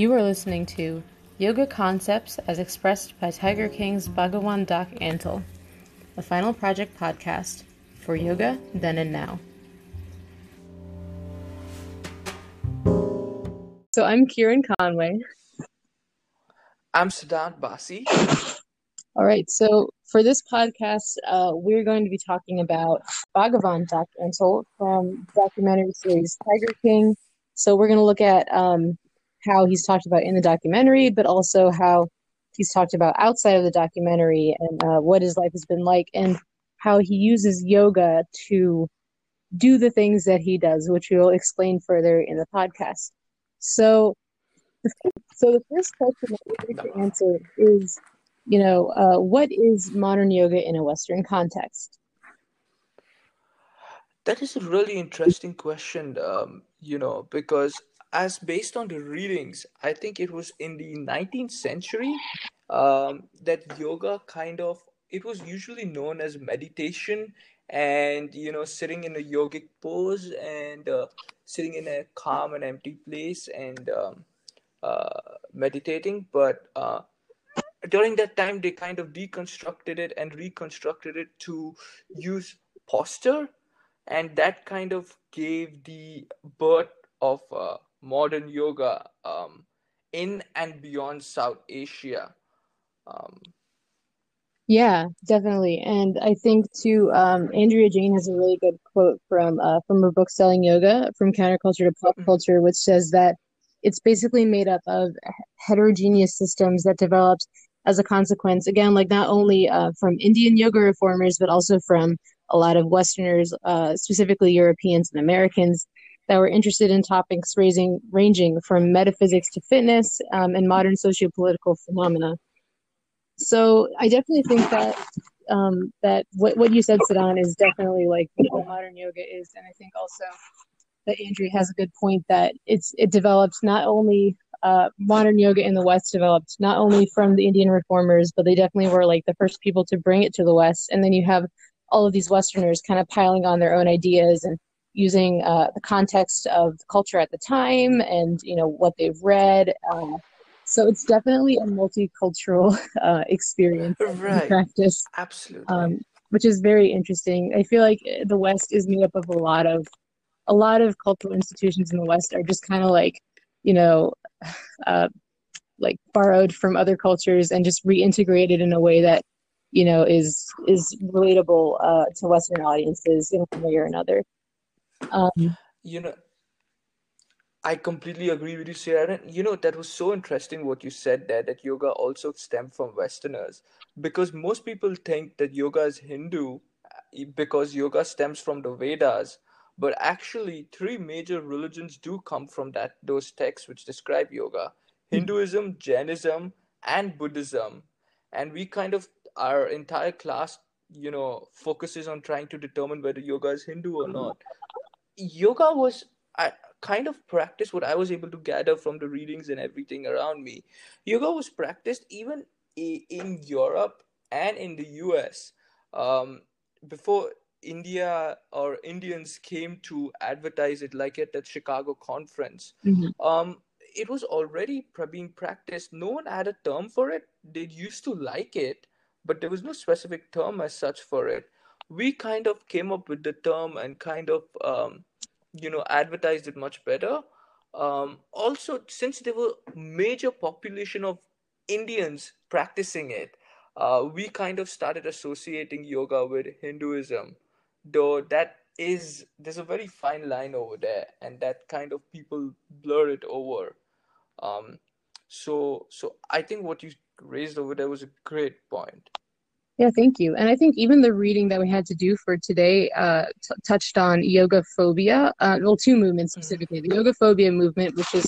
You are listening to Yoga Concepts as expressed by Tiger King's Bhagawan Das Antle, the final project podcast for yoga then and now. So I'm Kieran Conway. I'm Siddhant Basi. All right, so for this podcast, uh, we're going to be talking about Bhagawan Das Antle from documentary series Tiger King. So we're going to look at um, how he's talked about in the documentary, but also how he's talked about outside of the documentary and uh, what his life has been like, and how he uses yoga to do the things that he does, which we'll explain further in the podcast. So, so the first question that we're going to answer is, you know, uh, what is modern yoga in a Western context? That is a really interesting question, um, you know, because as based on the readings, I think it was in the 19th century um, that yoga kind of it was usually known as meditation and you know sitting in a yogic pose and uh, sitting in a calm and empty place and um, uh, meditating. But uh, during that time they kind of deconstructed it and reconstructed it to use posture. And that kind of gave the birth of uh, modern yoga um, in and beyond South Asia. Um, yeah, definitely, and I think too. Um, Andrea Jain has a really good quote from uh, from her book "Selling Yoga: From Counterculture to Pop mm-hmm. Culture," which says that it's basically made up of heterogeneous systems that developed as a consequence, again, like not only uh, from Indian yoga reformers, but also from a lot of Westerners, uh, specifically Europeans and Americans, that were interested in topics raising, ranging from metaphysics to fitness um, and modern sociopolitical phenomena. So I definitely think that um, that what, what you said, Siddhant, is definitely like what modern yoga is, and I think also that Andrea has a good point that it's it developed not only uh, modern yoga in the West developed not only from the Indian reformers, but they definitely were like the first people to bring it to the West, and then you have all of these Westerners kind of piling on their own ideas and using uh, the context of the culture at the time and you know what they've read. Um, so it's definitely a multicultural uh, experience right. practice. Absolutely. Um, which is very interesting. I feel like the West is made up of a lot of a lot of cultural institutions in the West are just kind of like, you know, uh, like borrowed from other cultures and just reintegrated in a way that, you know, is is relatable uh, to Western audiences in one way or another. Um, you know, I completely agree with you, Sarah. And you know, that was so interesting what you said there that yoga also stemmed from Westerners because most people think that yoga is Hindu uh, because yoga stems from the Vedas. But actually, three major religions do come from that those texts which describe yoga: Hinduism, Jainism, and Buddhism. And we kind of our entire class, you know, focuses on trying to determine whether yoga is Hindu or not yoga was I kind of practiced what I was able to gather from the readings and everything around me. Yoga was practiced even in Europe and in the US um, before India or Indians came to advertise it, like at that Chicago conference. Mm-hmm. Um, it was already being practiced. No one had a term for it. They used to like it, but there was no specific term as such for it. We kind of came up with the term and kind of um, you know advertised it much better. Um, also since there were major population of indians practicing it uh, we kind of started associating yoga with hinduism. Though that is there's a very fine line over there and that kind of people blur it over. Um, so so i think what you raised over there was a great point yeah, thank you. And I think even the reading that we had to do for today uh, t- touched on yoga phobia. Uh, well, two movements mm-hmm. specifically the yoga phobia movement, which is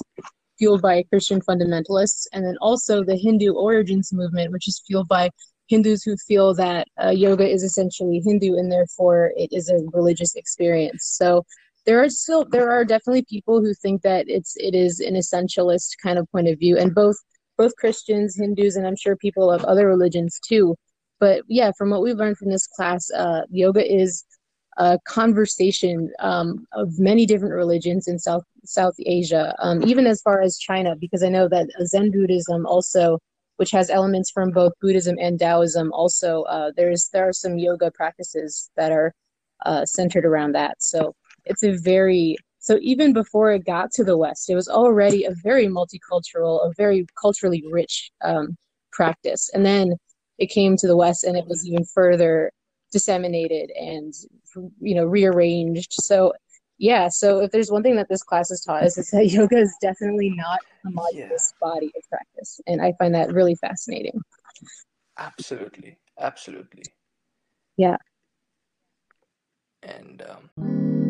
fueled by Christian fundamentalists, and then also the Hindu origins movement, which is fueled by Hindus who feel that uh, yoga is essentially Hindu and therefore it is a religious experience. So there are still there are definitely people who think that it's it is an essentialist kind of point of view, and both both Christians, Hindus, and I'm sure people of other religions too but yeah, from what we've learned from this class, uh, yoga is a conversation um, of many different religions in South South Asia, um, even as far as China, because I know that Zen Buddhism also, which has elements from both Buddhism and Taoism, also uh, there's there are some yoga practices that are uh, centered around that. So it's a very so even before it got to the West, it was already a very multicultural, a very culturally rich um, practice, and then it came to the West, and it was even further disseminated and you know rearranged. So yeah so if there's one thing that this class has taught us is that yoga is definitely not a homogenous yeah. body of practice and i find that really fascinating. Absolutely. Absolutely. Yeah. And um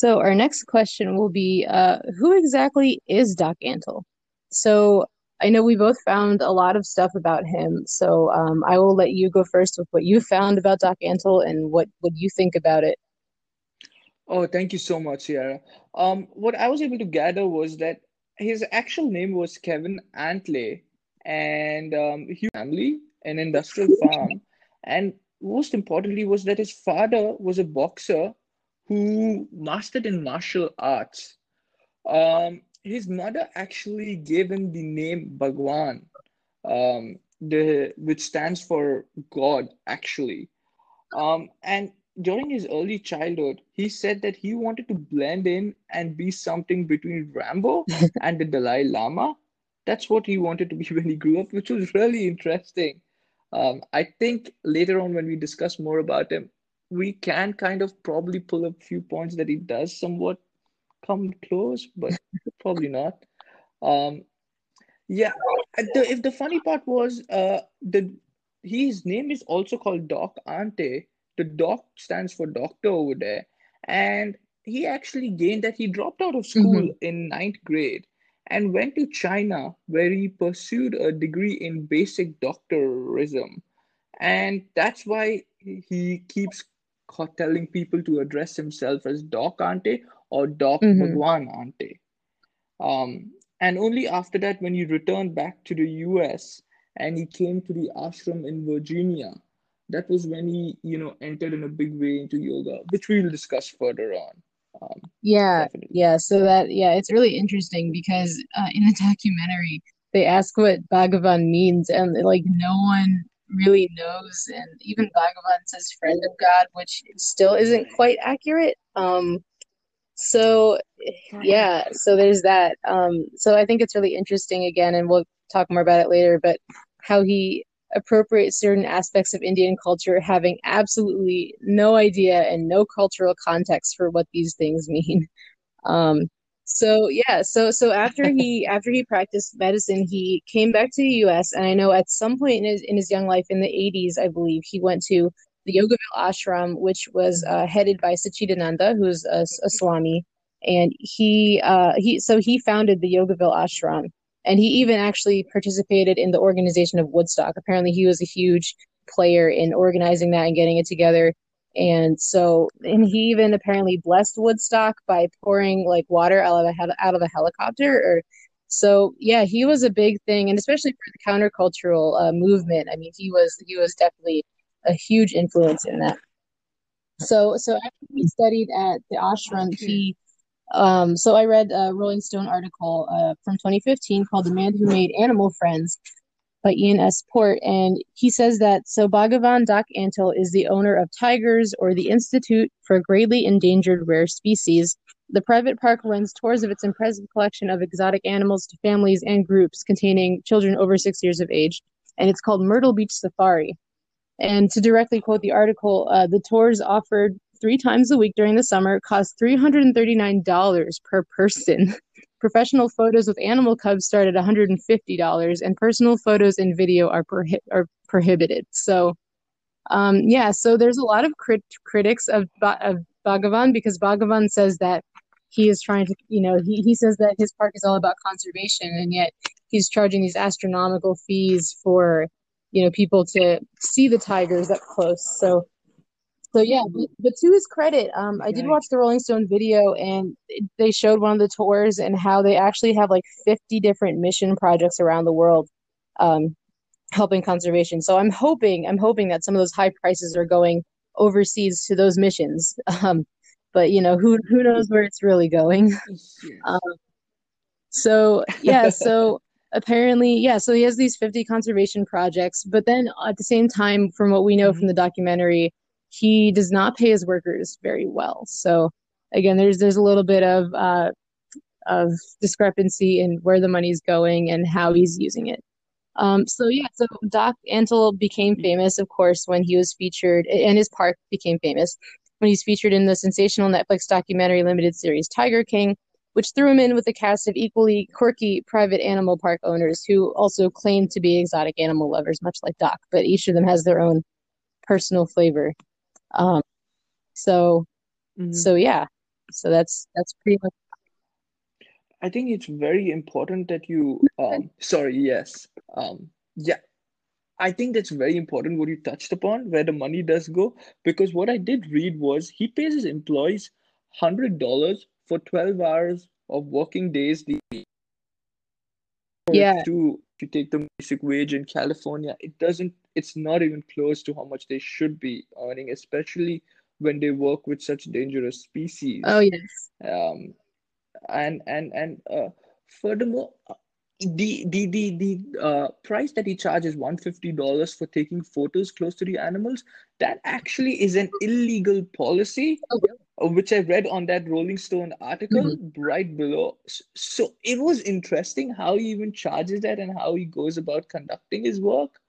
So our next question will be, uh, who exactly is Doc Antle? So I know we both found a lot of stuff about him. So um, I will let you go first with what you found about Doc Antle and what what you think about it. Oh, thank you so much, Sierra. Um, what I was able to gather was that his actual name was Kevin Antle, and um, he family an industrial farm, and most importantly was that his father was a boxer who mastered in martial arts. Um, his mother actually gave him the name Bhagwan, um, the, which stands for God, actually. Um, and during his early childhood, he said that he wanted to blend in and be something between Rambo and the Dalai Lama. That's what he wanted to be when he grew up, which was really interesting. Um, I think later on, when we discuss more about him, we can kind of probably pull a few points that he does somewhat come close, but probably not. Um, yeah, the, if the funny part was uh, the his name is also called Doc Ante. The Doc stands for doctor over there, and he actually gained that he dropped out of school mm-hmm. in ninth grade and went to China where he pursued a degree in basic doctorism. And that's why he keeps telling people to address himself as Doc Ante or Doc mm-hmm. Bhagwan Ante. Um, and only after that, when he returned back to the US and he came to the ashram in Virginia, that was when he, you know, entered in a big way into yoga, which we will discuss further on. Um, yeah, definitely. yeah. So that, yeah, it's really interesting because uh, in the documentary, they ask what Bhagavan means, and like no one really knows. And even Bhagavan says friend of God, which still isn't quite accurate. Um, so yeah, so there's that. Um, so I think it's really interesting again, and we'll talk more about it later, but how he appropriates certain aspects of Indian culture, having absolutely no idea and no cultural context for what these things mean. Um, so yeah so so after he after he practiced medicine he came back to the us and i know at some point in his in his young life in the 80s i believe he went to the yogaville ashram which was uh, headed by sachidananda who's a, a swami. And he uh he so he founded the yogaville ashram and he even actually participated in the organization of woodstock. Apparently he was a huge player in organizing that and getting it together and so, and he even apparently blessed Woodstock by pouring like water out of a out of a helicopter. Or so, yeah, he was a big thing, and especially for the countercultural uh, movement. I mean, he was he was definitely a huge influence in that. So, so after studied at the ashram, he um, so I read a Rolling Stone article uh, from 2015 called "The Man Who Made Animal Friends," by Ian S. Port. And he says that so Bhagavan Doc Antle is the owner of Tigers or the Institute for Greatly Endangered Rare Species. The private park runs tours of its impressive collection of exotic animals to families and groups containing children over six years of age. And it's called Myrtle Beach Safari. And to directly quote the article, uh, the tours offered three times a week during the summer cost $339 per person. Professional photos with animal cubs start at $150, and personal photos and video are prohi- are prohibited. So, um, yeah, so there's a lot of crit- critics of, ba- of Bhagavan because Bhagavan says that he is trying to, you know, he, he says that his park is all about conservation, and yet he's charging these astronomical fees for, you know, people to see the tigers up close. So, So yeah, but, but to his credit, um, I did watch the Rolling Stone video, and they showed one of the tours and how they actually have like 50 different mission projects around the world, um, helping conservation. So I'm hoping, I'm hoping that some of those high prices are going overseas to those missions. Um, but you know, who who knows where it's really going? Um, so yeah, so apparently, yeah, so he has these 50 conservation projects, but then at the same time, from what we know from hmm the documentary, he does not pay his workers very well. So again, there's there's a little bit of uh of discrepancy in where the money's going and how he's using it. Um, so yeah, so Doc Antle became famous, of course, when he was featured, and his park became famous when he's featured in the sensational Netflix documentary limited series Tiger King, which threw him in with a cast of equally quirky private animal park owners who also claim to be exotic animal lovers, much like Doc, but each of them has their own personal flavor. Um, so hmm so yeah, so that's that's pretty much I think it's very important that you um sorry, yes. Um yeah, I think that's very important what you touched upon, where the money does go, because what I did read was he pays his employees $100 for 12 hours of working days yeah. To, to take the basic wage in California, it doesn't it's not even close to how much they should be earning, especially when they work with such dangerous species. Oh yes. Um, and and and uh, furthermore, the the the the uh, price that he charges $150 for taking photos close to the animals, that actually is an illegal policy Oh uh, which I read on that Rolling Stone article Mhm. right below. So it was interesting how he even charges that and how he goes about conducting his work.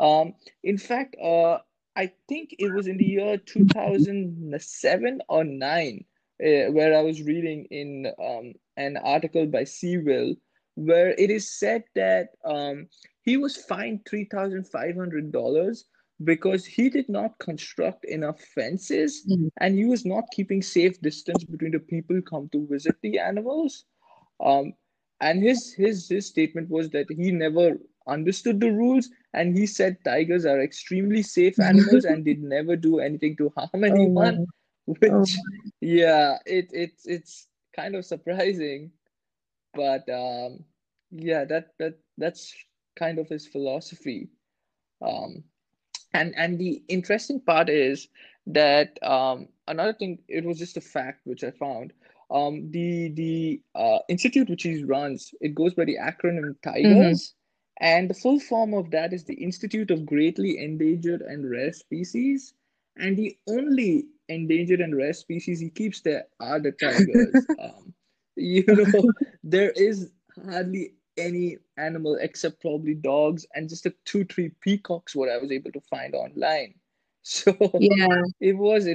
Um, in fact, uh, I think it was in the year 2007 or 9, uh, where I was reading in um, an article by Seawill, where it is said that um, he was fined $3,500 because he did not construct enough fences Mhm. and he was not keeping safe distance between the people who come to visit the animals. Um, and his his his statement was that he never understood the rules and he said tigers are extremely safe animals and they'd never do anything to harm Oh anyone. Oh which yeah, it it's it's kind of surprising, but um yeah, that that that's kind of his philosophy. Um and and the interesting part is that um, another thing, it was just a fact which I found. Um, the the uh, institute which he runs, it goes by the acronym my. TIGERS, and the full form of that is the Institute of Greatly Endangered and Rare Species. And the only endangered and rare species he keeps there are the tigers. Um, you know, there is hardly any animal except probably dogs and just a two, three peacocks, what I was able to find online. So Yeah, it was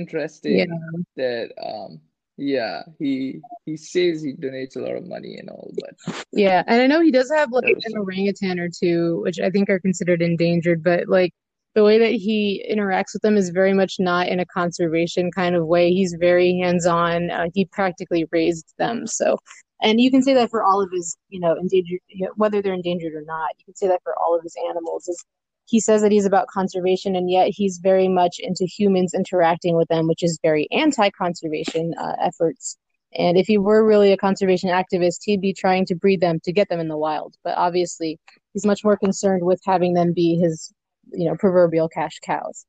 yeah, interesting that um yeah, he he says he donates a lot of money and all, but yeah. And I know he does have like an orangutan or two, which I think are considered endangered, but like the way that he interacts with them is very much not in a conservation kind of way. He's very hands-on. Uh, he practically raised them. So, and you can say that for all of his, you know, endangered, you know, whether they're endangered or not, you can say that for all of his animals. Is he says that he's about conservation, and yet he's very much into humans interacting with them, which is very anti-conservation uh, efforts. And if he were really a conservation activist, he'd be trying to breed them to get them in the wild. But obviously, he's much more concerned with having them be his, you know, proverbial cash cows.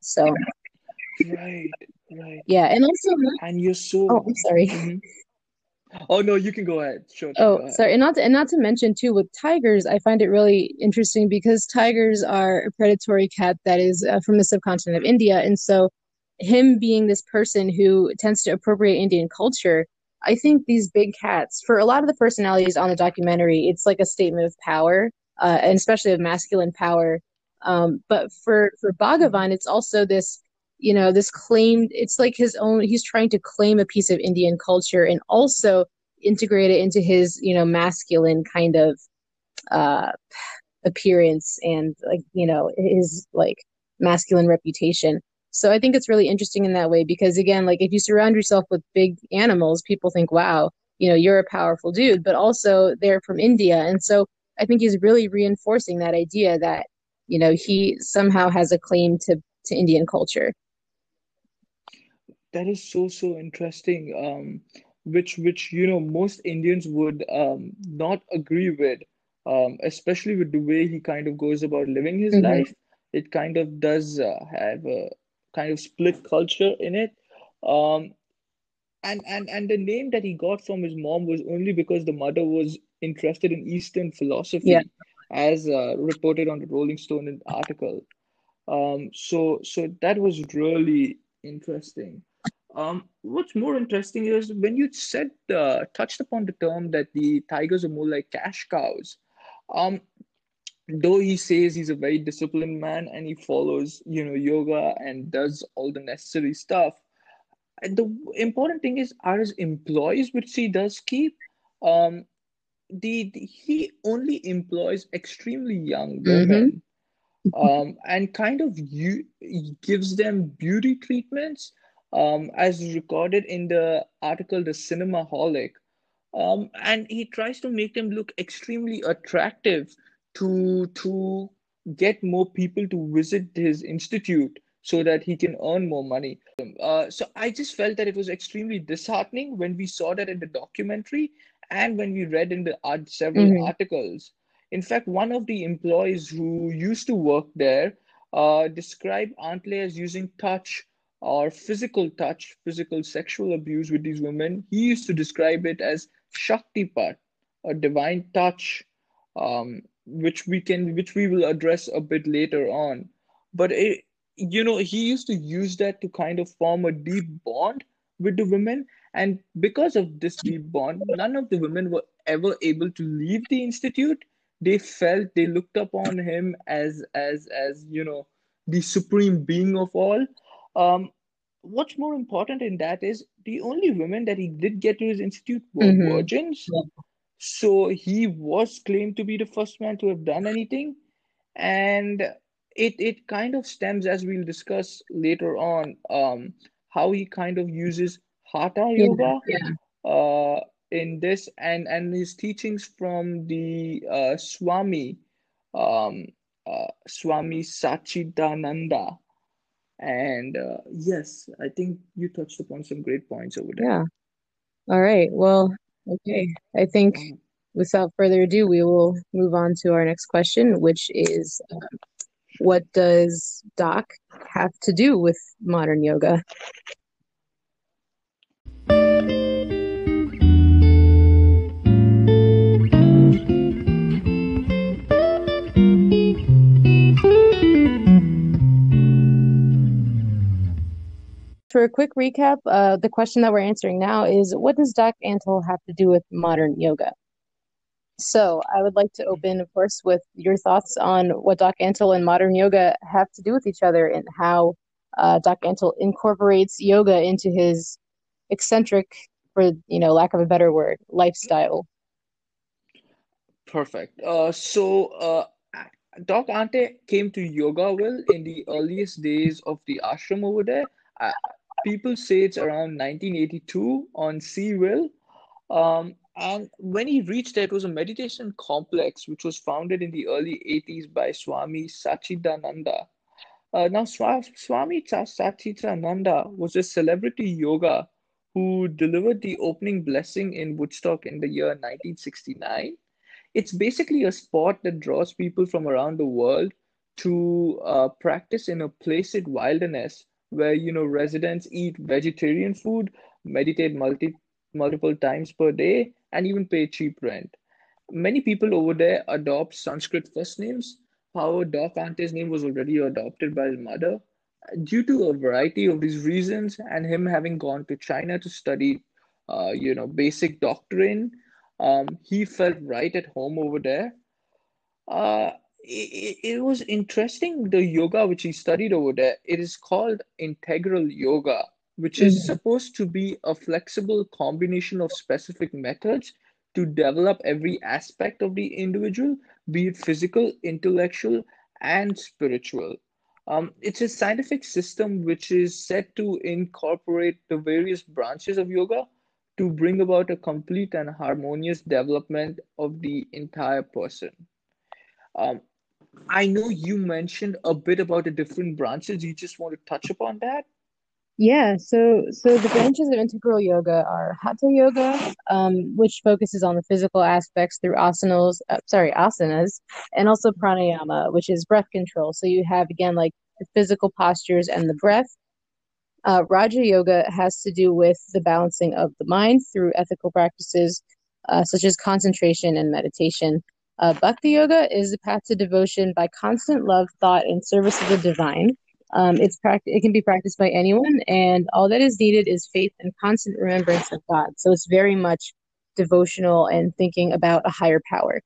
So, right, right. yeah. And also, And you're so. oh, I'm sorry. hmm Oh no, you can go ahead. Sure Oh, go ahead. sorry. And not to, and not to mention too, with tigers, I find it really interesting because tigers are a predatory cat that is uh, from the subcontinent of India. And so him being this person who tends to appropriate Indian culture, I think these big cats, for a lot of the personalities on the documentary, it's like a statement of power, uh, and especially of masculine power. Um, but for for Bhagavan, it's also this, you know, this claim It's like his own. He's trying to claim a piece of Indian culture and also integrate it into his, you know, masculine kind of uh, appearance and like you know his like masculine reputation. So I think it's really interesting in that way because again, like if you surround yourself with big animals, people think, wow, you know, you're a powerful dude, but also they're from India. And so I think he's really reinforcing that idea that, you know, he somehow has a claim to to Indian culture. That is so so interesting. Um, which which you know most Indians would um not agree with. Um, especially with the way he kind of goes about living his hmm life. It kind of does uh, have a kind of split culture in it. Um, and and and the name that he got from his mom was only because the mother was interested in Eastern Yeah. philosophy, as uh, reported on the Rolling Stone article. Um, so so that was really interesting. Um, what's more interesting is when you said uh, touched upon the term that the tigers are more like cash cows. Um, though he says he's a very disciplined man and he follows, you know, yoga and does all the necessary stuff the important thing is are his employees which he does keep um the, the he only employs extremely young hmm women um and kind of you gives them beauty treatments um as recorded in the article the cinemaholic. Um and he tries to make them look extremely attractive to to get more people to visit his institute so that he can earn more money. Uh, so I just felt that it was extremely disheartening when we saw that in the documentary and when we read in the art, several hmm articles. In fact, one of the employees who used to work there uh, described Antle as using touch or physical touch, physical sexual abuse with these women. He used to describe it as Shaktipat, a divine touch, um, which we can, which we will address a bit later on. But it, you know, he used to use that to kind of form a deep bond with the women. And because of this deep bond, none of the women were ever able to leave the institute. They felt they looked upon him as as as you know the supreme being of all. Um, what's more important in that is the only women that he did get to his institute were hmm virgins. So he was claimed to be the first man to have done anything and it it kind of stems as we'll discuss later on um how he kind of uses hatha Yeah. yoga Yeah. uh in this and and his teachings from the uh Swami um uh Swami Sachidananda and uh, yes I think you touched upon some great points over there Yeah. All right. Well, okay. I think um, without further ado, we will move on to our next question, which is what does Doc have to do with modern yoga? For a quick recap, uh, the question that we're answering now is what does Doc Antle have to do with modern yoga? So I would like to open, of course, with your thoughts on what Doc Antle and modern yoga have to do with each other and how uh, Doc Antle incorporates yoga into his eccentric, for you know, lack of a better word, lifestyle. perfect uh so uh Doc Ante came to Yogaville in the earliest days of the ashram over there. Uh, people say it's around 1982 on Seaville. Um, and when he reached there, it was a meditation complex which was founded in the early 80s by Swami Sachidananda. Uh, now, Swami Sachidananda was a celebrity yoga who delivered the opening blessing in Woodstock in the year 1969 it's basically a spot that draws people from around the world to uh, practice in a placid wilderness where you know residents eat vegetarian food, meditate multi multiple times per day, and even pay cheap rent. Many people over there adopt Sanskrit first names. However, Doc Ante's name was already adopted by his mother. Due to a variety of these reasons, and him having gone to China to study, uh, you know, basic doctrine, um, he felt right at home over there. Uh, it, it was interesting the yoga which he studied over there. It is called integral yoga, which is Mhm. supposed to be a flexible combination of specific methods to develop every aspect of the individual, be it physical, intellectual, and spiritual. Um, it's a scientific system which is set to incorporate the various branches of yoga to bring about a complete and harmonious development of the entire person. Um, I know you mentioned a bit about the different branches. You just want to touch upon that? Yeah, so so the branches of integral yoga are hatha yoga, um, which focuses on the physical aspects through asanas, uh, sorry, asanas, and also pranayama, which is breath control. So you have again like the physical postures and the breath. Uh, Raja Yoga has to do with the balancing of the mind through ethical practices uh, such as concentration and meditation. Uh, Bhakti Yoga is the path to devotion by constant love, thought, and service of the divine. Um, it's pract- it can be practiced by anyone, and all that is needed is faith and constant remembrance of God. So it's very much devotional and thinking about a higher power.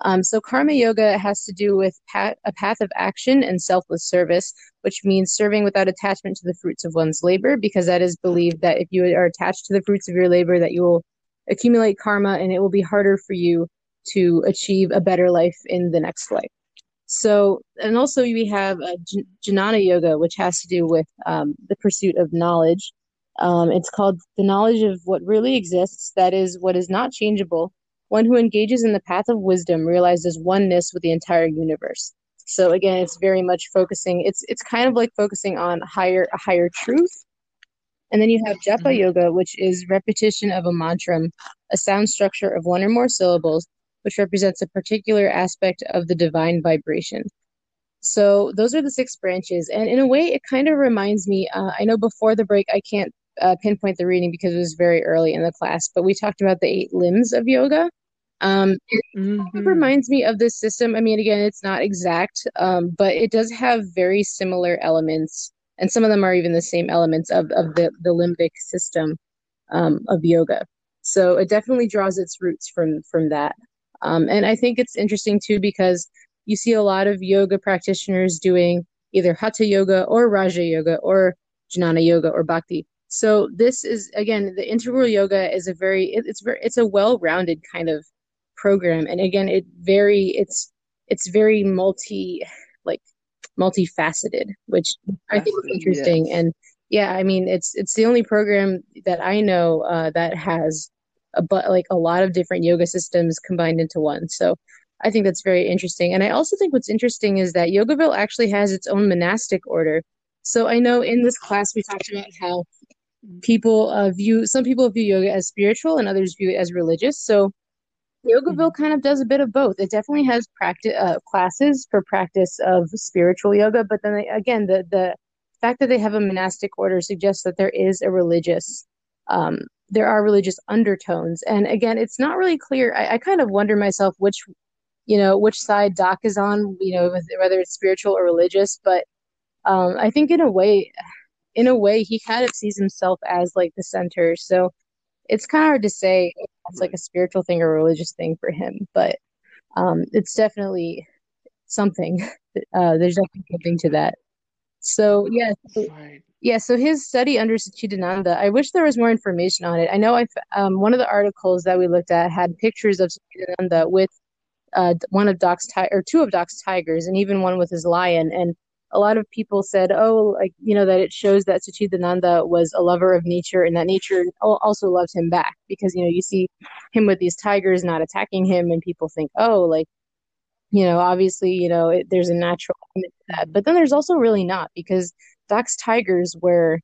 Um, so karma yoga has to do with pat- a path of action and selfless service, which means serving without attachment to the fruits of one's labor, because that is believed that if you are attached to the fruits of your labor, that you will accumulate karma, and it will be harder for you to achieve a better life in the next life. So, and also we have uh, Jnana Yoga, which has to do with um, the pursuit of knowledge. Um, it's called the knowledge of what really exists, that is, what is not changeable. One who engages in the path of wisdom realizes oneness with the entire universe. So again, it's very much focusing. It's it's kind of like focusing on higher a higher truth. And then you have Japa mm-hmm. Yoga, which is repetition of a mantra, a sound structure of one or more syllables which represents a particular aspect of the divine vibration. So those are the six branches. And in a way, it kind of reminds me, uh, I know before the break, I can't uh, pinpoint the reading because it was very early in the class, but we talked about the eight limbs of yoga. Um, it mm-hmm. reminds me of this system. I mean, again, it's not exact, um, but it does have very similar elements, and some of them are even the same elements of, of the, the limbic system um, of yoga. So it definitely draws its roots from from that. Um, and I think it's interesting too because you see a lot of yoga practitioners doing either hatha yoga or raja yoga or jnana yoga or bhakti. So this is again the integral yoga is a very it, it's very it's a well-rounded kind of program and again it very it's it's very multi like multifaceted which I think is interesting yes. and yeah I mean it's it's the only program that I know uh, that has but like a lot of different yoga systems combined into one. So I think that's very interesting. And I also think what's interesting is that Yogaville actually has its own monastic order. So I know in this class we talked about how people uh, view some people view yoga as spiritual and others view it as religious. So Yogaville kind of does a bit of both. It definitely has practice uh, classes for practice of spiritual yoga, but then again, the the fact that they have a monastic order suggests that there is a religious um, there are religious undertones. And again, it's not really clear. I, I kind of wonder myself which, you know, which side Doc is on, you know, whether it's spiritual or religious. But um, I think in a way, in a way, he kind of sees himself as like the center. So it's kind of hard to say it's like a spiritual thing or a religious thing for him. But um, it's definitely something. Uh, there's definitely something to that. So yeah, right. Yeah, so his study under Satchidananda, I wish there was more information on it. I know I um, one of the articles that we looked at had pictures of Satchidananda with uh, one of Doc's ti- or two of Doc's tigers, and even one with his lion. And a lot of people said, "Oh, like you know, that it shows that Satchidananda was a lover of nature, and that nature also loved him back." Because you know, you see him with these tigers not attacking him, and people think, "Oh, like." You know, obviously, you know, it, there's a natural that, but then there's also really not because Doc's tigers were,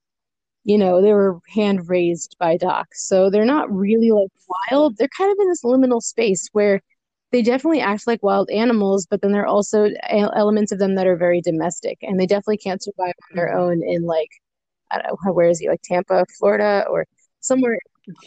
you know, they were hand raised by Doc. So they're not really like wild. They're kind of in this liminal space where they definitely act like wild animals, but then there are also elements of them that are very domestic and they definitely can't survive on their own in like, I don't know, where is he? Like Tampa, Florida, or somewhere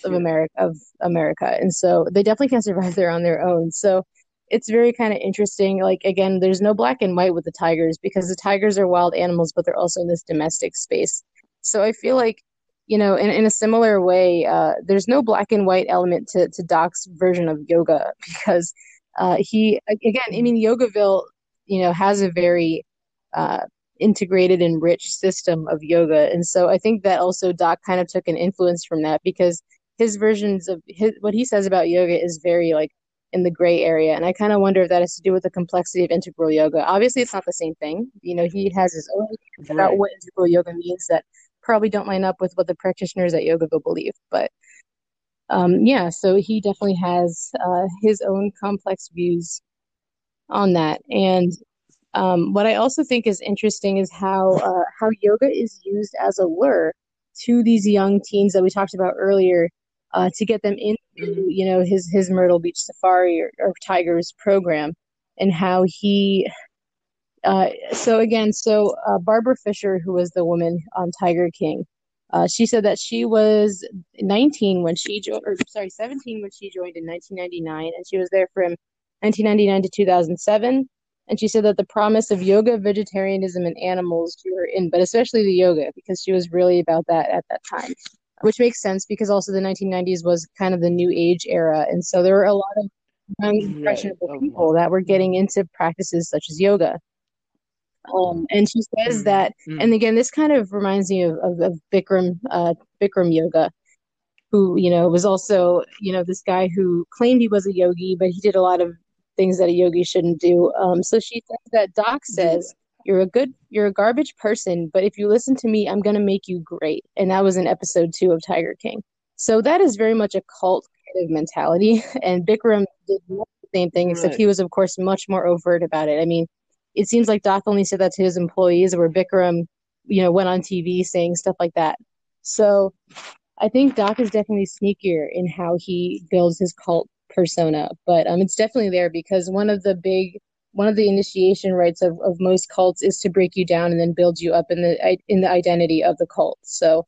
of America of America. And so they definitely can't survive there on their own. So it's very kind of interesting. Like again, there's no black and white with the tigers because the tigers are wild animals, but they're also in this domestic space. So I feel like, you know, in, in a similar way, uh, there's no black and white element to, to Doc's version of yoga because uh, he, again, I mean, Yogaville, you know, has a very uh, integrated and rich system of yoga. And so I think that also Doc kind of took an influence from that because his versions of his, what he says about yoga is very like in the gray area. And I kind of wonder if that has to do with the complexity of integral yoga. Obviously, it's not the same thing. You know, he has his own right. about what integral yoga means that probably don't line up with what the practitioners at Yogaville believe. But um, yeah, so he definitely has uh, his own complex views on that. And um, what I also think is interesting is how uh, how yoga is used as a lure. to these young teens that we talked about earlier uh, to get them into Mhm. you know his his Myrtle Beach Safari or, or Tigers program and how he uh, so again so uh, Barbara Fisher who was the woman on Tiger King uh, she said that she was 19 when she joined or sorry 17 when she joined in 1999 and she was there from 1999 to 2007 and she said that the promise of yoga vegetarianism and animals drew her in but especially the yoga because she was really about that at that time which makes sense because also the 1990s was kind of the new age era and so there were a lot of young Right. impressionable Oh, people that were getting into practices such as yoga um, and she says Mm, that mm. and again this kind of reminds me of, of, of bikram uh, bikram yoga who you know was also you know this guy who claimed he was a yogi but he did a lot of things that a yogi shouldn't do um, so she says that doc says you're a good you're a garbage person but if you listen to me i'm going to make you great. And that was in episode two of tiger king. So that is very much a cult kind of mentality. And bikram did the same thing except he was of course much more overt about it. I mean it seems like doc only said that to his employees where bikram you know went on tv saying stuff like that. So I think Doc is definitely sneakier in how he builds his cult persona, but um, it's definitely there because one of the big, one of the initiation rites of, of most cults is to break you down and then build you up in the in the identity of the cult. So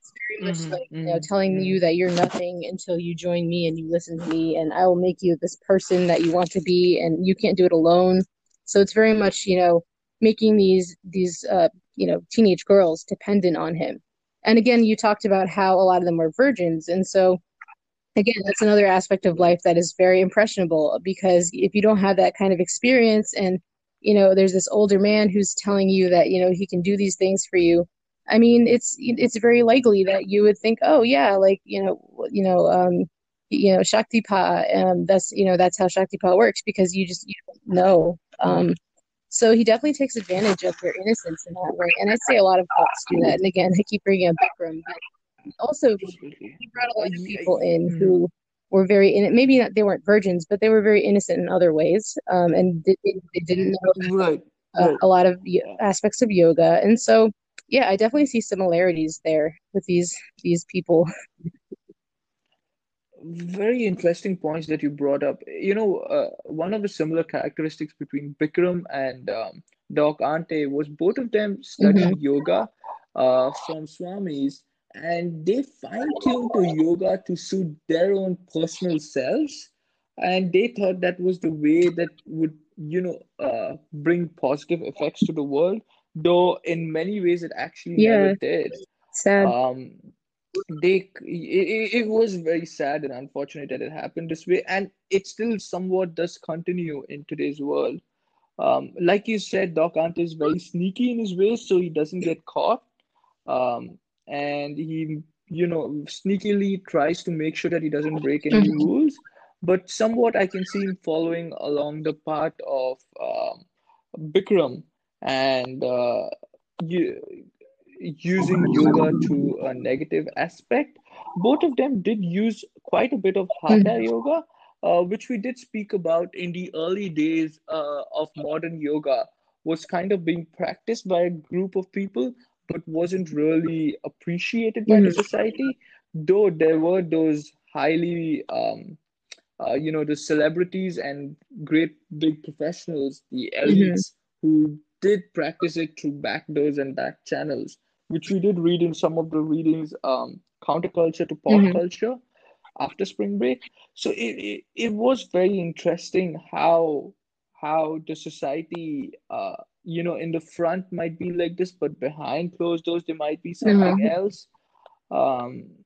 it's very much Mhm, like you know mhm, telling you that you're nothing until you join me and you listen to me, and I will make you this person that you want to be, and you can't do it alone. So it's very much you know making these these uh, you know teenage girls dependent on him. And again, you talked about how a lot of them were virgins. And so, again, that's another aspect of life that is very impressionable because if you don't have that kind of experience and, you know, there's this older man who's telling you that, you know, he can do these things for you. I mean, it's it's very likely that you would think, oh yeah, like you know, you know, um, you know, Shaktipa, um, that's you know, that's how Shaktipa works because you just you don't know. Um, so he definitely takes advantage of your innocence in that way. And I'd say a lot of cults do that. And again, I keep bringing up Bikram, but also he brought a lot of people in who were very in maybe not they weren't virgins, but they were very innocent in other ways. Um, and they, they didn't know Right. uh, Right. a lot of aspects of yoga. And so yeah, I definitely see similarities there with these these people. very interesting points that you brought up. You know, uh, one of the similar characteristics between Bikram and um, Doc Ante was both of them studied yoga uh, from swamis, and they fine-tuned to yoga to suit their own personal selves, and they thought that was the way that would, you know, uh, bring positive effects to the world, though in many ways it actually never did. sad. Um, they it, it was very sad and unfortunate that it happened this way. And it still somewhat does continue in today's world. Um like you said doc ante is very sneaky in his ways so he doesn't get caught. Um and he you know sneakily tries to make sure that he doesn't break any hmm rules. But somewhat i can see him following along the path of um bikram and uh you using yoga to a negative aspect. Both of them did use quite a bit of hatha yoga, uh, which we did speak about in the early days uh, of modern yoga, was kind of being practiced by a group of people, but wasn't really appreciated by the hmm society. Though there were those highly, um, uh, you know, the celebrities and great big professionals, the hmm elites, who did practice it through back doors and back channels which we did read in some of the readings, um, counterculture to pop hmm culture after spring break. So it, it, it was very interesting how how the society uh you know in the front might be like this, but behind closed doors there might be something hmm else. Um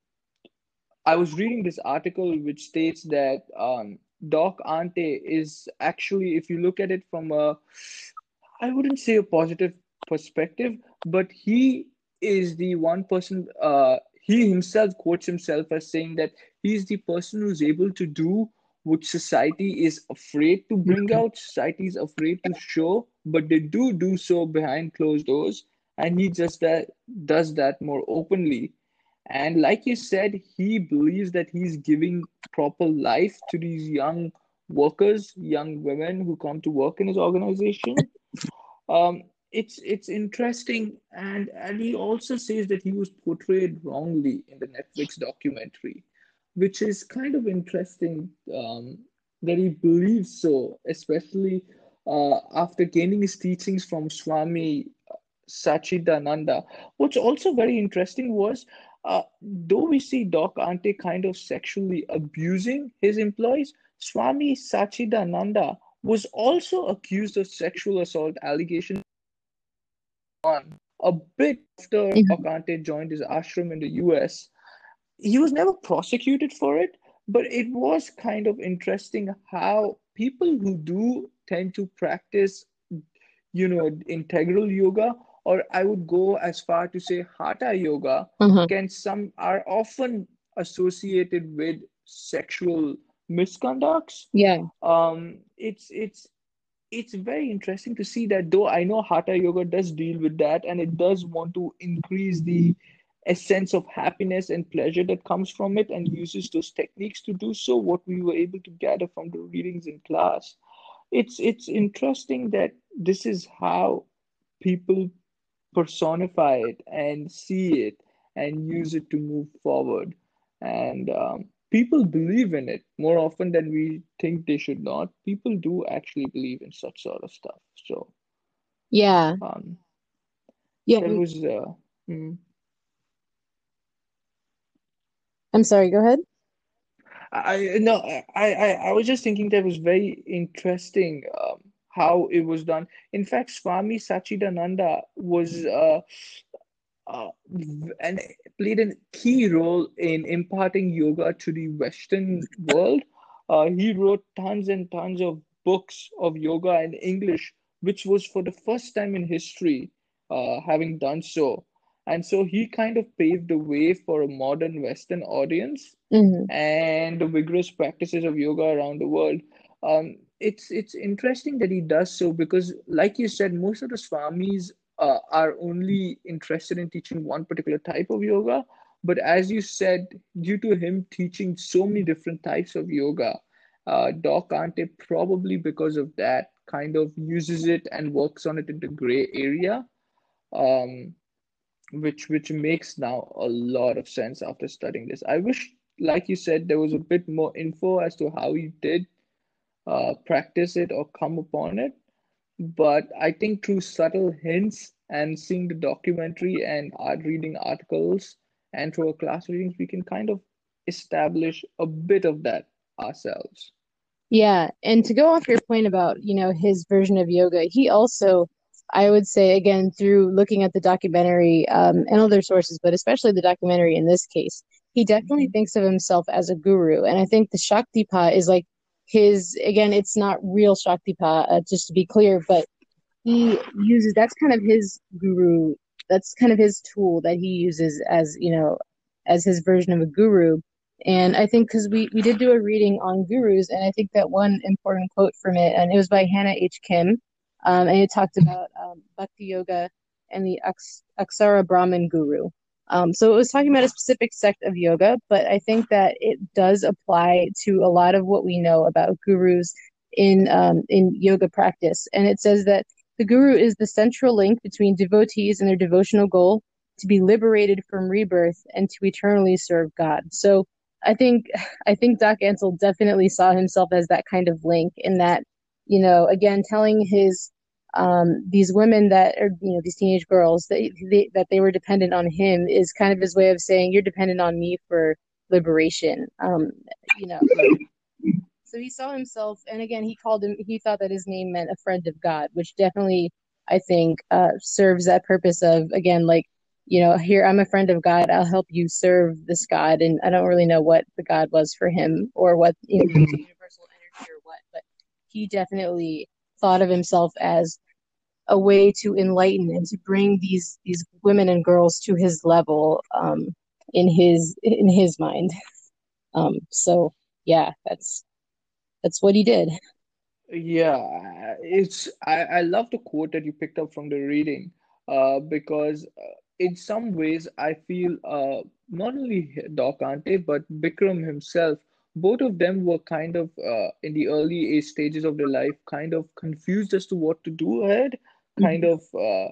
I was reading this article which states that um Doc Ante is actually, if you look at it from a I wouldn't say a positive perspective, but he is the one person, uh, he himself quotes himself as saying that he's the person who's able to do what society is afraid to bring out, society is afraid to show, but they do do so behind closed doors, and he just that does that more openly. And like you said, he believes that he's giving proper life to these young workers, young women who come to work in his organization um, it's it's interesting and and he also says that he was portrayed wrongly in the netflix documentary which is kind of interesting um, that he believes so especially uh, after gaining his teachings from swami satchidananda what's also very interesting was uh, though we see doc Antle kind of sexually abusing his employees swami satchidananda was also accused of sexual assault allegations on a bit after Mhm. Doc Antle joined his ashram in the US. He was never prosecuted for it, but it was kind of interesting how people who do tend to practice, you know, integral yoga, or I would go as far to say hatha yoga, Uh-huh. can some are often associated with sexual misconducts. Yeah. Um, it's it's it's very interesting to see that though I know Hatha Yoga does deal with that and it does want to increase the essence of happiness and pleasure that comes from it and uses those techniques to do so, what we were able to gather from the readings in class. It's it's interesting that this is how people personify it and see it and use it to move forward. And um, people believe in it more often than we think they should not. People do actually believe in such sort of stuff. So Yeah. um, Yeah. mm, was uh, mm. I'm sorry, go ahead. I no, I, I I was just thinking that was very interesting um, how it was done. In fact, Swami Satchidananda was uh, uh, and played a key role in imparting yoga to the Western world. Uh, he wrote tons and tons of books of yoga in English, which was for the first time in history, uh, having done so. And so he kind of paved the way for a modern Western audience hmm and the vigorous practices of yoga around the world. Um, it's it's interesting that he does so because, like you said, most of the swamis uh, are only interested in teaching one particular type of yoga. But as you said, due to him teaching so many different types of yoga, uh, Doc Antle probably because of that kind of uses it and works on it in the gray area. Um, which which makes now a lot of sense after studying this. I wish, like you said, there was a bit more info as to how you did uh, practice it or come upon it. But I think through subtle hints and seeing the documentary and art reading articles and through our class readings, we can kind of establish a bit of that ourselves. Yeah, and to go off your point about, you know, his version of yoga, he also, I would say, again, through looking at the documentary um, and other sources, but especially the documentary in this case, he definitely Mhm. thinks of himself as a guru. And I think the Shaktipat is like his, again, it's not real Shaktipat, uh, just to be clear, but he uses, that's kind of his guru, that's kind of his tool that he uses as, you know, as his version of a guru. And I think because we, we did do a reading on gurus, and I think that one important quote from it, and it was by Hannah H. Kim, um, and it talked about um, Bhakti Yoga and the Aks- Aksara Brahman guru. Um, so it was talking about a specific sect of yoga, but I think that it does apply to a lot of what we know about gurus in um, in yoga practice. And it says that the guru is the central link between devotees and their devotional goal to be liberated from rebirth and to eternally serve God. So I think I think Doc Antle definitely saw himself as that kind of link in that, you know, again telling his um these women that are you know these teenage girls that they, that they were dependent on him is kind of his way of saying you're dependent on me for liberation. Um, you know, so he saw himself, and again, he called him, he thought that his name meant a friend of God, which definitely, I think, uh, serves that purpose of, again, like, you know, here, I'm a friend of God, I'll help you serve this God. And I don't really know what the God was for him or what, you know, Mhm. universal energy or what, but he definitely thought of himself as a way to enlighten and to bring these these women and girls to his level um, in his in his mind. Um, so yeah, that's that's what he did. Yeah, it's I, I love the quote that you picked up from the reading, uh, because uh, in some ways I feel uh, not only Doc Antle but Bikram himself, both of them were kind of uh, in the early age stages of their life, kind of confused as to what to do ahead, kind of uh,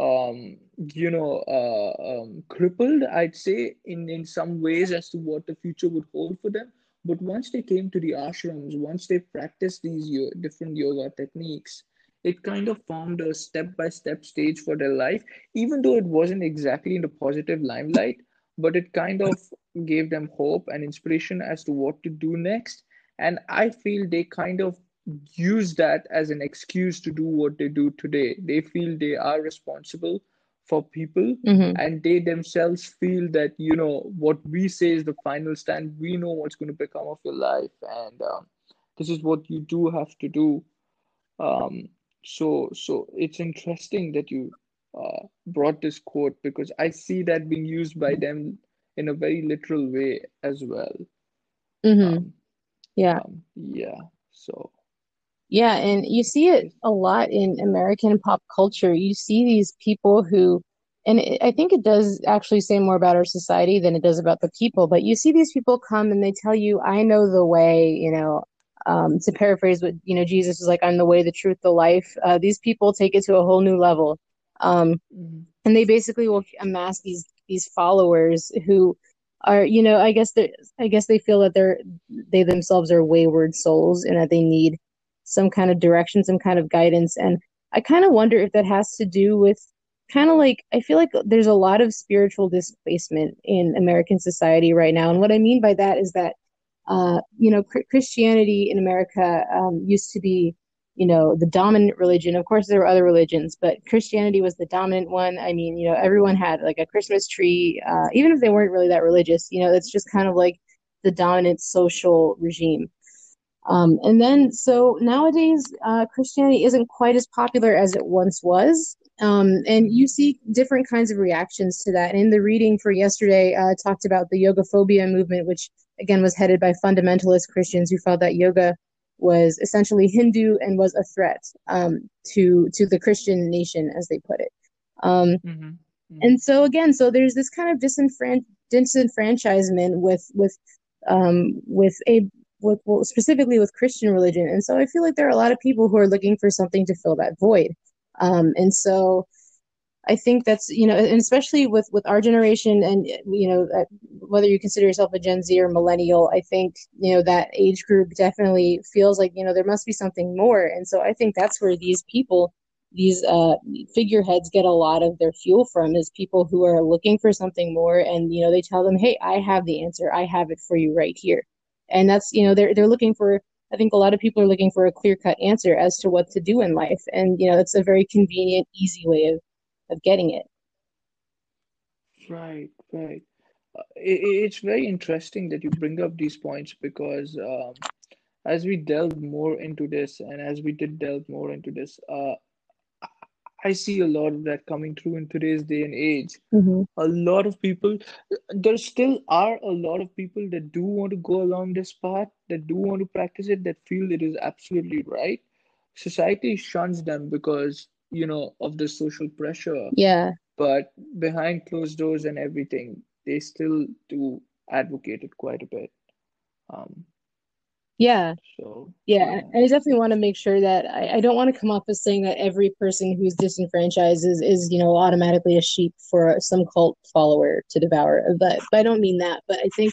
um, you know uh, um, crippled i'd say in in some ways as to what the future would hold for them. But once they came to the ashrams once they practiced these yo- different yoga techniques it kind of formed a step by step stage for their life even though it wasn't exactly in the positive limelight but it kind of gave them hope and inspiration as to what to do next. And i feel they kind of use that as an excuse to do what they do today. They feel they are responsible for people hmm and they themselves feel that, you know, what we say is the final stand. We know what's going to become of your life and um, this is what you do have to do. Um, so, so it's interesting that you uh, brought this quote because I see that being used by them in a very literal way as well. hmm Um, Yeah. um, yeah. So, Yeah, and you see it a lot in American pop culture. You see these people who, and it, I think it does actually say more about our society than it does about the people, but you see these people come and they tell you, I know the way, you know, um, to paraphrase what, you know, Jesus was like, I'm the way, the truth, the life. Uh, these people take it to a whole new level. Um, Mhm. and they basically will amass these these followers who are you know i guess they i guess they feel that they're they themselves are wayward souls and that they need some kind of direction some kind of guidance and i kind of wonder if that has to do with kind of like i feel like there's a lot of spiritual displacement in american society right now and what i mean by that is that uh, you know, Christianity in America um, used to be, you know, the dominant religion. Of course, there were other religions, but Christianity was the dominant one. I mean, you know, everyone had like a Christmas tree, uh, even if they weren't really that religious. You know, it's just kind of like the dominant social regime. Um, and then, so nowadays, uh, Christianity isn't quite as popular as it once was. Um, and you see different kinds of reactions to that. And in the reading for yesterday, uh, talked about the yoga phobia movement, which again was headed by fundamentalist Christians who felt that yoga was essentially Hindu and was a threat um, to to the Christian nation, as they put it. Um, Mhm. Mhm. and so again, so there's this kind of disenfran- disenfranchisement with with um, with a with well, specifically with Christian religion, and so I feel like there are a lot of people who are looking for something to fill that void, um, and so I think that's you know, and especially with with our generation, and you know, uh, whether you consider yourself a Gen Z or millennial, I think you know that age group definitely feels like you know there must be something more, and so I think that's where these people, these uh, figureheads, get a lot of their fuel from is people who are looking for something more, and you know they tell them, hey, I have the answer, I have it for you right here, and that's you know they're they're looking for. I think a lot of people are looking for a clear cut answer as to what to do in life, and you know it's a very convenient, easy way of of getting it. Right, right. Uh, it's very interesting that you bring up these points because um, as we delve more into this, and as we did delve more into this, uh, I see a lot of that coming through in today's day and age. hmm A lot of people, there still are a lot of people that do want to go along this path, that do want to practice it, that feel it is absolutely right. Society shuns them because, you know, of the social pressure Yeah, but behind closed doors and everything, they still do advocate it quite a bit. Um, yeah, so yeah. I definitely want to make sure that I, I don't want to come off as saying that every person who's disenfranchised is, is, you know, automatically a sheep for some cult follower to devour. But, but I don't mean that. But I think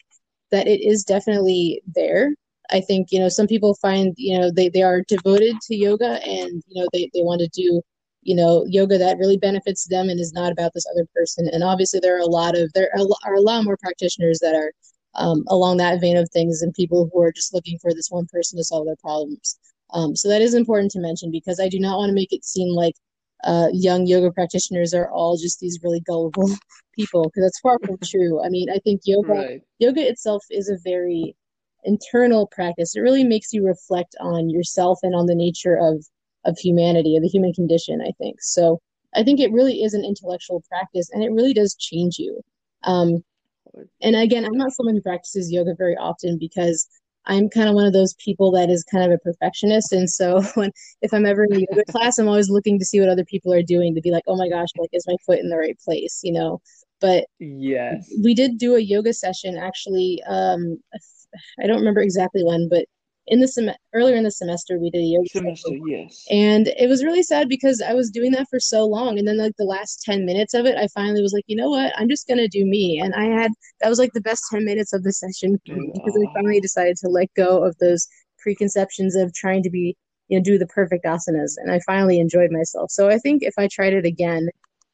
that it is definitely there. I think, you know, some people find, you know, they, they are devoted to yoga and, you know, they, they want to do, you know, yoga that really benefits them and is not about this other person. And obviously there are a lot of, there are a, lo- are a lot more practitioners that are um, along that vein of things and people who are just looking for this one person to solve their problems. Um, so that is important to mention because I do not want to make it seem like uh, young yoga practitioners are all just these really gullible people because that's far from true. I mean, I think yoga right, yoga itself is a very internal practice. It really makes you reflect on yourself and on the nature of of humanity, of the human condition, I think. So I think it really is an intellectual practice and it really does change you. Um, and again, I'm not someone who practices yoga very often because I'm kind of one of those people that is kind of a perfectionist. And so when if I'm ever in a yoga class, I'm always looking to see what other people are doing to be like, oh my gosh, like is my foot in the right place, you know? But yes, we did do a yoga session actually. Um, I don't remember exactly when, but in the sem- earlier in the semester we did a yoga semester yes. And it was really sad because i was doing that for so long and then like the last 10 minutes of it i finally was like you know what? I'm just gonna do me. And i had that was like the best 10 minutes of the session because i finally decided to let go of those preconceptions of trying to be you know do the perfect asanas and i finally enjoyed myself. So i think if i tried it again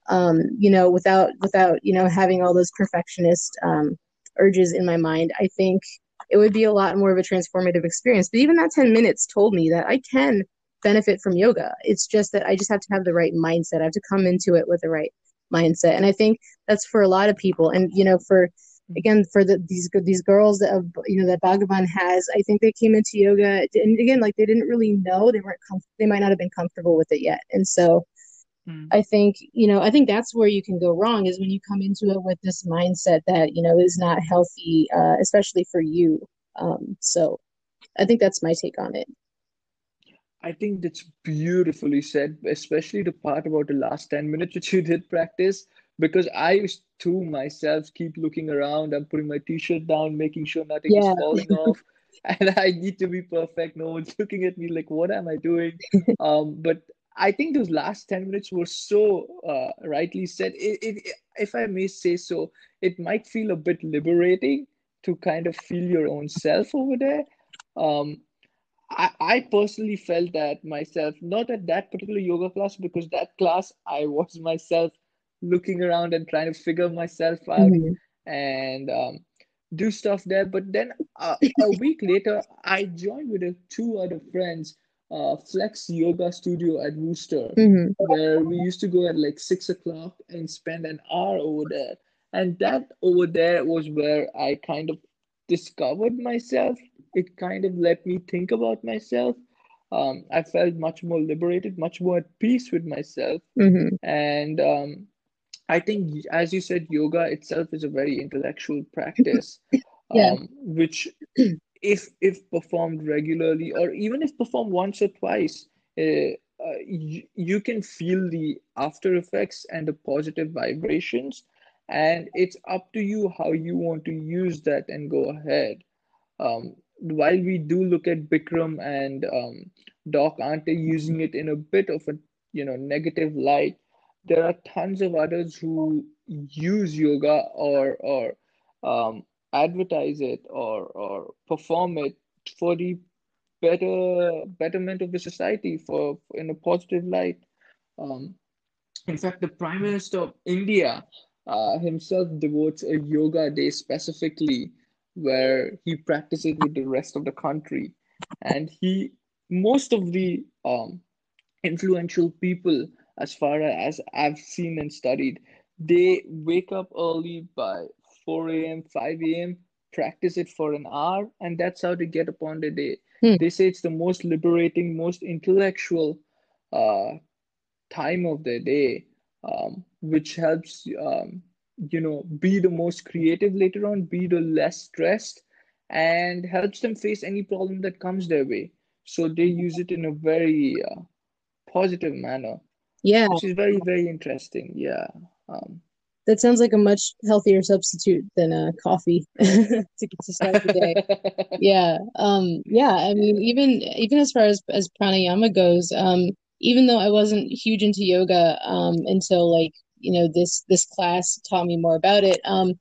um you know without without you know having all those perfectionist um urges in my mind i think it would be a lot more of a transformative experience. But even that 10 minutes told me that I can benefit from yoga. It's just that I just have to have the right mindset. I have to come into it with the right mindset. And I think that's for a lot of people. And, you know, for, again, for the, these, these girls that, you know, that Bhagavan has, I think they came into yoga and again, like they didn't really know they weren't, com- they might not have been comfortable with it yet. And so Mm. I think, you know, I think that's where you can go wrong is when you come into it with this mindset that, you know, is not healthy, uh, especially for you. Um, so I think that's my take on it. I think that's beautifully said, especially the part about the last 10 minutes which you did practice, because I used to myself keep looking around. I'm putting my t shirt down, making sure nothing yeah. is falling off. And I need to be perfect. No one's looking at me like, what am I doing? Um, but I think those last 10 minutes were so uh, rightly said. It, it, if I may say so, it might feel a bit liberating to kind of feel your own self over there. Um, I, I personally felt that myself, not at that particular yoga class, because that class I was myself looking around and trying to figure myself out mm-hmm. and um, do stuff there. But then uh, a week later, I joined with two other friends uh, Flex Yoga Studio at Wooster, mm-hmm. where we used to go at like six o'clock and spend an hour over there. And that over there was where I kind of discovered myself. It kind of let me think about myself. Um, I felt much more liberated, much more at peace with myself. Mm-hmm. And um, I think, as you said, yoga itself is a very intellectual practice, yeah. um, which if if performed regularly or even if performed once or twice uh, uh, you, you can feel the after effects and the positive vibrations and it's up to you how you want to use that and go ahead. Um, while we do look at bikram and um, doc they using it in a bit of a you know negative light there are tons of others who use yoga or or um, advertise it or or perform it for the better betterment of the society for, in a positive light. Um, in fact the prime minister of india uh, himself devotes a yoga day specifically where he practices with the rest of the country. And he most of the um, influential people as far as i've seen and studied they wake up early by 4 a.m., 5 a.m., practice it for an hour, and that's how to get upon the day. Hmm. They say it's the most liberating, most intellectual uh, time of the day, um, which helps um, you know be the most creative later on, be the less stressed, and helps them face any problem that comes their way. So they use it in a very uh, positive manner. Yeah, which is very very interesting. Yeah. Um, that sounds like a much healthier substitute than a uh, coffee to, to start the day. yeah. Um, yeah. I mean, even, even as far as, as pranayama goes, um, even though I wasn't huge into yoga, um, until like, you know, this, this class taught me more about it. Um,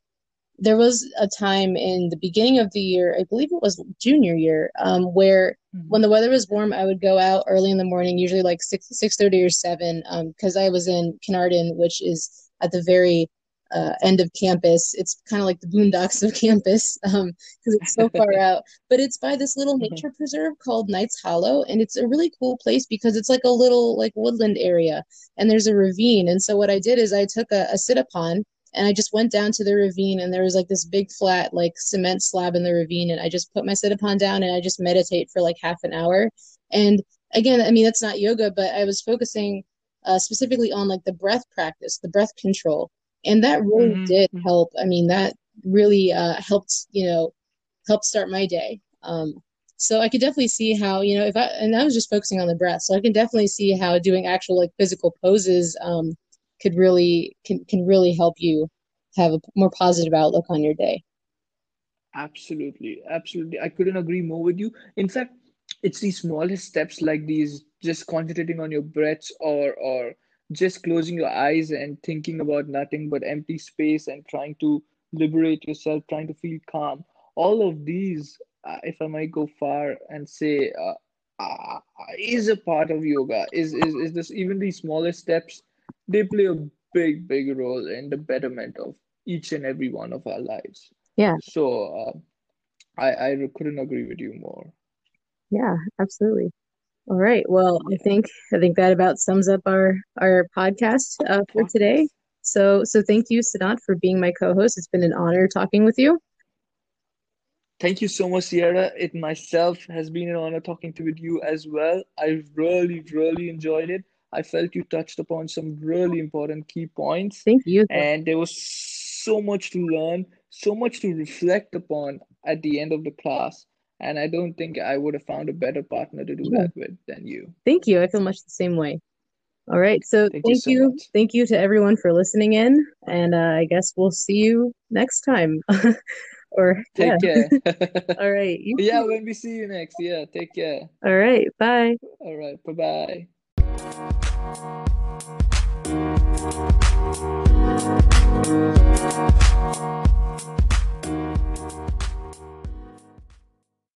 there was a time in the beginning of the year, I believe it was junior year, um, where mm-hmm. when the weather was warm, I would go out early in the morning, usually like six six thirty or seven, because um, I was in Carnarvon, which is at the very uh, end of campus. It's kind of like the boondocks of campus because um, it's so far out. But it's by this little mm-hmm. nature preserve called Knights Hollow, and it's a really cool place because it's like a little like woodland area, and there's a ravine. And so what I did is I took a, a sit upon and I just went down to the ravine, and there was like this big flat like cement slab in the ravine, and I just put my sit upon down and I just meditate for like half an hour. And again, I mean that's not yoga, but I was focusing uh, specifically on like the breath practice, the breath control. And that really mm-hmm. did mm-hmm. help. I mean, that really uh, helped, you know, help start my day. Um, so I could definitely see how, you know, if I, and I was just focusing on the breath. So I can definitely see how doing actual like physical poses um, could really, can, can really help you have a more positive outlook on your day. Absolutely. Absolutely. I couldn't agree more with you. In fact, it's these smallest steps like these just concentrating on your breaths or or just closing your eyes and thinking about nothing but empty space and trying to liberate yourself trying to feel calm. All of these uh, if i might go far and say uh, uh, is a part of yoga. Is, is is this even these smallest steps they play a big big role in the betterment of each and every one of our lives. Yeah. So uh, i i couldn't agree with you more yeah absolutely all right well i think i think that about sums up our our podcast uh, for today so so thank you Sanat for being my co-host it's been an honor talking with you Thank you so much, Sierra. It myself has been an honor talking to with you as well. I really, really enjoyed it. I felt you touched upon some really important key points. Thank you. And there was so much to learn, so much to reflect upon at the end of the class. And I don't think I would have found a better partner to do yeah. that with than you. Thank you. I feel much the same way. All right. So thank, thank you. So you thank you to everyone for listening in. And uh, I guess we'll see you next time. or take care. All right. yeah, when we see you next. Yeah, take care. All right. Bye. All right. Bye bye.